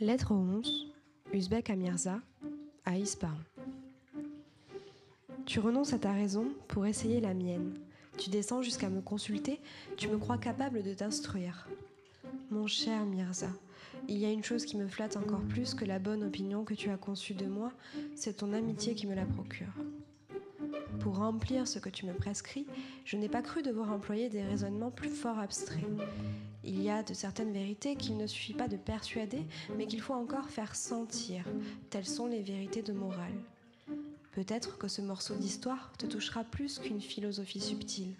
Lettre 11, Uzbek à Mirza, à. Tu renonces à ta raison pour essayer la mienne. Tu descends jusqu'à me consulter, tu me crois capable de t'instruire. Mon cher Mirza, il y a une chose qui me flatte encore plus que la bonne opinion que tu as conçue de moi, c'est ton amitié qui me la procure. Pour remplir ce que tu me prescris, je n'ai pas cru devoir employer des raisonnements plus fort abstraits. Il y a de certaines vérités qu'il ne suffit pas de persuader, mais qu'il faut encore faire sentir. Telles sont les vérités de morale. Peut-être que ce morceau d'histoire te touchera plus qu'une philosophie subtile.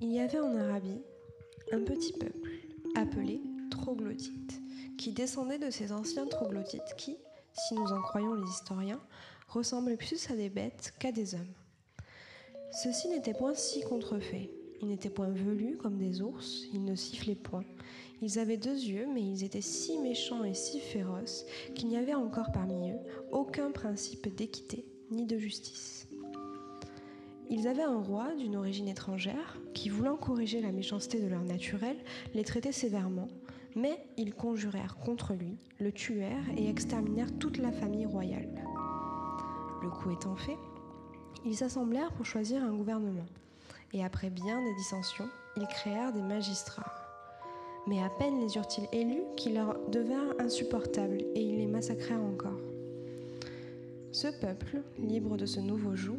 Il y avait en Arabie un petit peuple appelé troglodytes, qui descendait de ces anciens troglodytes qui, si nous en croyons les historiens, ressemblaient plus à des bêtes qu'à des hommes. Ceci n'était point si contrefait. Ils n'étaient point velus comme des ours, ils ne sifflaient point. Ils avaient deux yeux, mais ils étaient si méchants et si féroces qu'il n'y avait encore parmi eux aucun principe d'équité ni de justice. Ils avaient un roi d'une origine étrangère qui, voulant corriger la méchanceté de leur naturel, les traitait sévèrement, mais ils conjurèrent contre lui, le tuèrent et exterminèrent toute la famille royale. Le coup étant fait, ils s'assemblèrent pour choisir un gouvernement, et après bien des dissensions, ils créèrent des magistrats. Mais à peine les eurent-ils élus qu'ils leur devinrent insupportables, et ils les massacrèrent encore. Ce peuple, libre de ce nouveau joug,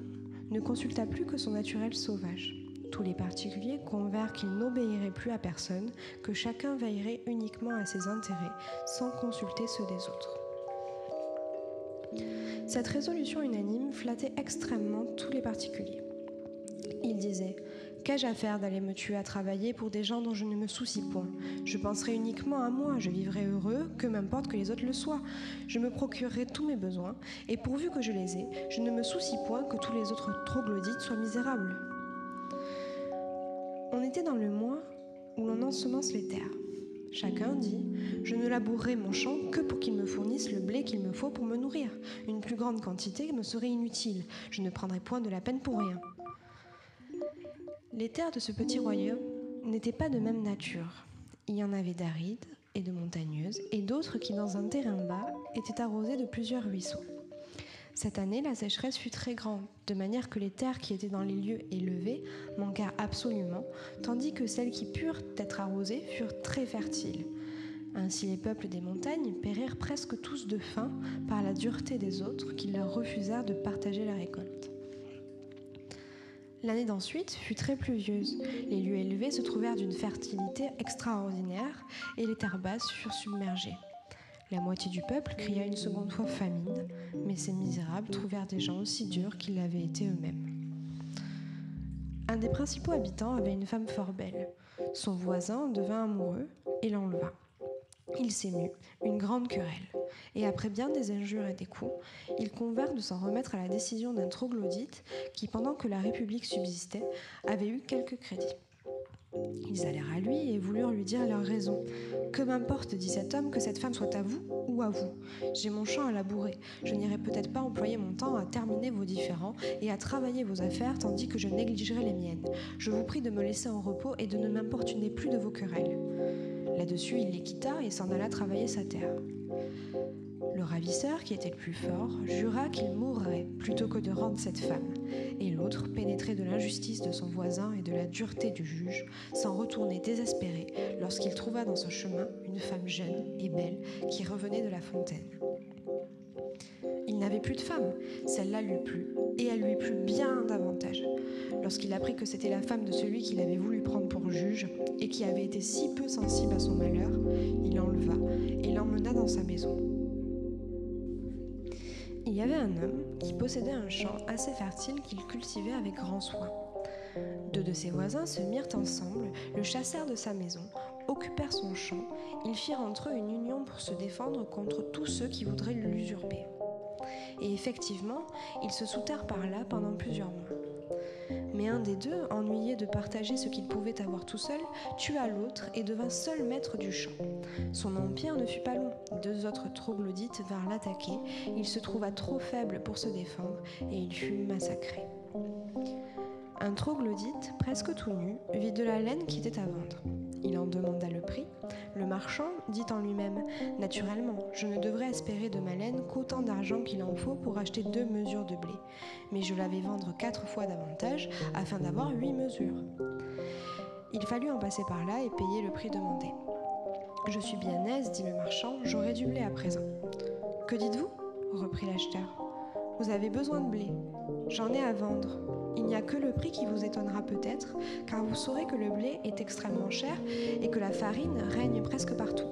ne consulta plus que son naturel sauvage. Tous les particuliers convinrent qu'ils n'obéiraient plus à personne, que chacun veillerait uniquement à ses intérêts, sans consulter ceux des autres. Cette résolution unanime flattait extrêmement tous les particuliers. Ils disaient Qu'ai-je à faire d'aller me tuer à travailler pour des gens dont je ne me soucie point? Je penserai uniquement à moi, je vivrai heureux, que m'importe que les autres le soient. Je me procurerai tous mes besoins, et pourvu que je les ai, je ne me soucie point que tous les autres troglodytes soient misérables. On était dans le mois où l'on ensemence les terres. Chacun dit Je ne labourerai mon champ que pour qu'il me fournisse le blé qu'il me faut pour me nourrir. Une plus grande quantité me serait inutile. Je ne prendrai point de la peine pour rien. Les terres de ce petit royaume n'étaient pas de même nature. Il y en avait d'arides et de montagneuses, et d'autres qui, dans un terrain bas, étaient arrosées de plusieurs ruisseaux. Cette année, la sécheresse fut très grande, de manière que les terres qui étaient dans les lieux élevés manquèrent absolument, tandis que celles qui purent être arrosées furent très fertiles. Ainsi les peuples des montagnes périrent presque tous de faim par la dureté des autres qui leur refusèrent de partager la récolte. L'année d'ensuite fut très pluvieuse. Les lieux élevés se trouvèrent d'une fertilité extraordinaire et les terres basses furent submergées. La moitié du peuple cria une seconde fois famine, mais ces misérables trouvèrent des gens aussi durs qu'ils l'avaient été eux-mêmes. Un des principaux habitants avait une femme fort belle. Son voisin devint amoureux et l'enleva. Il s'émut, une grande querelle, et après bien des injures et des coups, ils convinrent de s'en remettre à la décision d'un troglodyte qui, pendant que la République subsistait, avait eu quelques crédits. Ils allèrent à lui et voulurent lui dire leur raison. Que m'importe, dit cet homme, que cette femme soit à vous ou à vous. J'ai mon champ à labourer. Je n'irai peut-être pas employer mon temps à terminer vos différends et à travailler vos affaires tandis que je négligerai les miennes. Je vous prie de me laisser en repos et de ne m'importuner plus de vos querelles. Là-dessus, il les quitta et s'en alla travailler sa terre. Le ravisseur, qui était le plus fort, jura qu'il mourrait plutôt que de rendre cette femme, et l'autre, pénétré de l'injustice de son voisin et de la dureté du juge, s'en retournait désespéré lorsqu'il trouva dans son chemin une femme jeune et belle qui revenait de la fontaine. Il n'avait plus de femme, celle-là lui plut, et elle lui plut bien davantage. Lorsqu'il apprit que c'était la femme de celui qu'il avait voulu prendre pour juge, et qui avait été si peu sensible à son malheur, il l'enleva et l'emmena dans sa maison. Il y avait un homme qui possédait un champ assez fertile qu'il cultivait avec grand soin. Deux de ses voisins se mirent ensemble, le chassèrent de sa maison, occupèrent son champ, ils firent entre eux une union pour se défendre contre tous ceux qui voudraient l'usurper. Et effectivement, ils se soutèrent par là pendant plusieurs mois. Mais un des deux, ennuyé de partager ce qu'il pouvait avoir tout seul, tua l'autre et devint seul maître du champ. Son empire ne fut pas long. Deux autres troglodytes vinrent l'attaquer. Il se trouva trop faible pour se défendre et il fut massacré. Un troglodyte, presque tout nu, vit de la laine qui était à vendre. Il en demanda le prix. Le marchand dit en lui-même Naturellement, je ne devrais espérer de ma laine qu'autant d'argent qu'il en faut pour acheter deux mesures de blé. Mais je l'avais vendre quatre fois davantage afin d'avoir huit mesures. Il fallut en passer par là et payer le prix demandé. Je suis bien aise, dit le marchand, j'aurai du blé à présent. Que dites-vous? reprit l'acheteur. Vous avez besoin de blé. J'en ai à vendre. Il n'y a que le prix qui vous étonnera peut-être, car vous saurez que le blé est extrêmement cher et que la farine règne presque partout.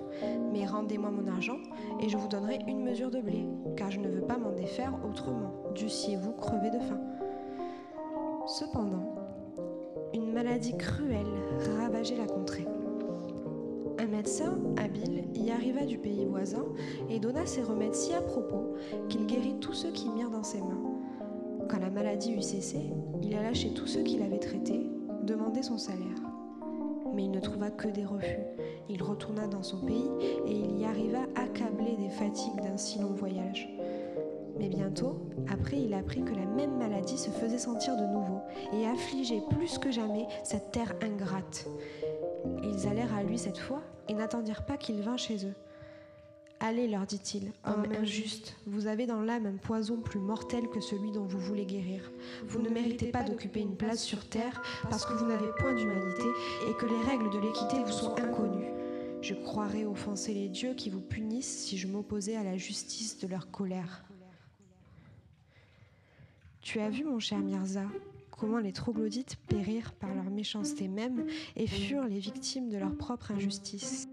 Mais rendez-moi mon argent et je vous donnerai une mesure de blé, car je ne veux pas m'en défaire autrement. Dussiez-vous crever de faim. Cependant, une maladie cruelle ravageait la contrée. Un médecin habile y du pays voisin et donna ses remèdes si à propos qu'il guérit tous ceux qui mirent dans ses mains. Quand la maladie eut cessé, il alla chez tous ceux qui l'avaient traité, demander son salaire. Mais il ne trouva que des refus. Il retourna dans son pays et il y arriva accablé des fatigues d'un si long voyage. Mais bientôt, après, il apprit que la même maladie se faisait sentir de nouveau et affligeait plus que jamais cette terre ingrate. Ils allèrent à lui cette fois et n'attendirent pas qu'il vînt chez eux. Allez, leur dit-il, homme injuste, vous avez dans l'âme un poison plus mortel que celui dont vous voulez guérir. Vous ne méritez pas d'occuper une place sur terre parce que vous n'avez point d'humanité et que les règles de l'équité vous sont inconnues. Je croirais offenser les dieux qui vous punissent si je m'opposais à la justice de leur colère. Tu as vu, mon cher Mirza, comment les troglodytes périrent par leur méchanceté même et furent les victimes de leur propre injustice.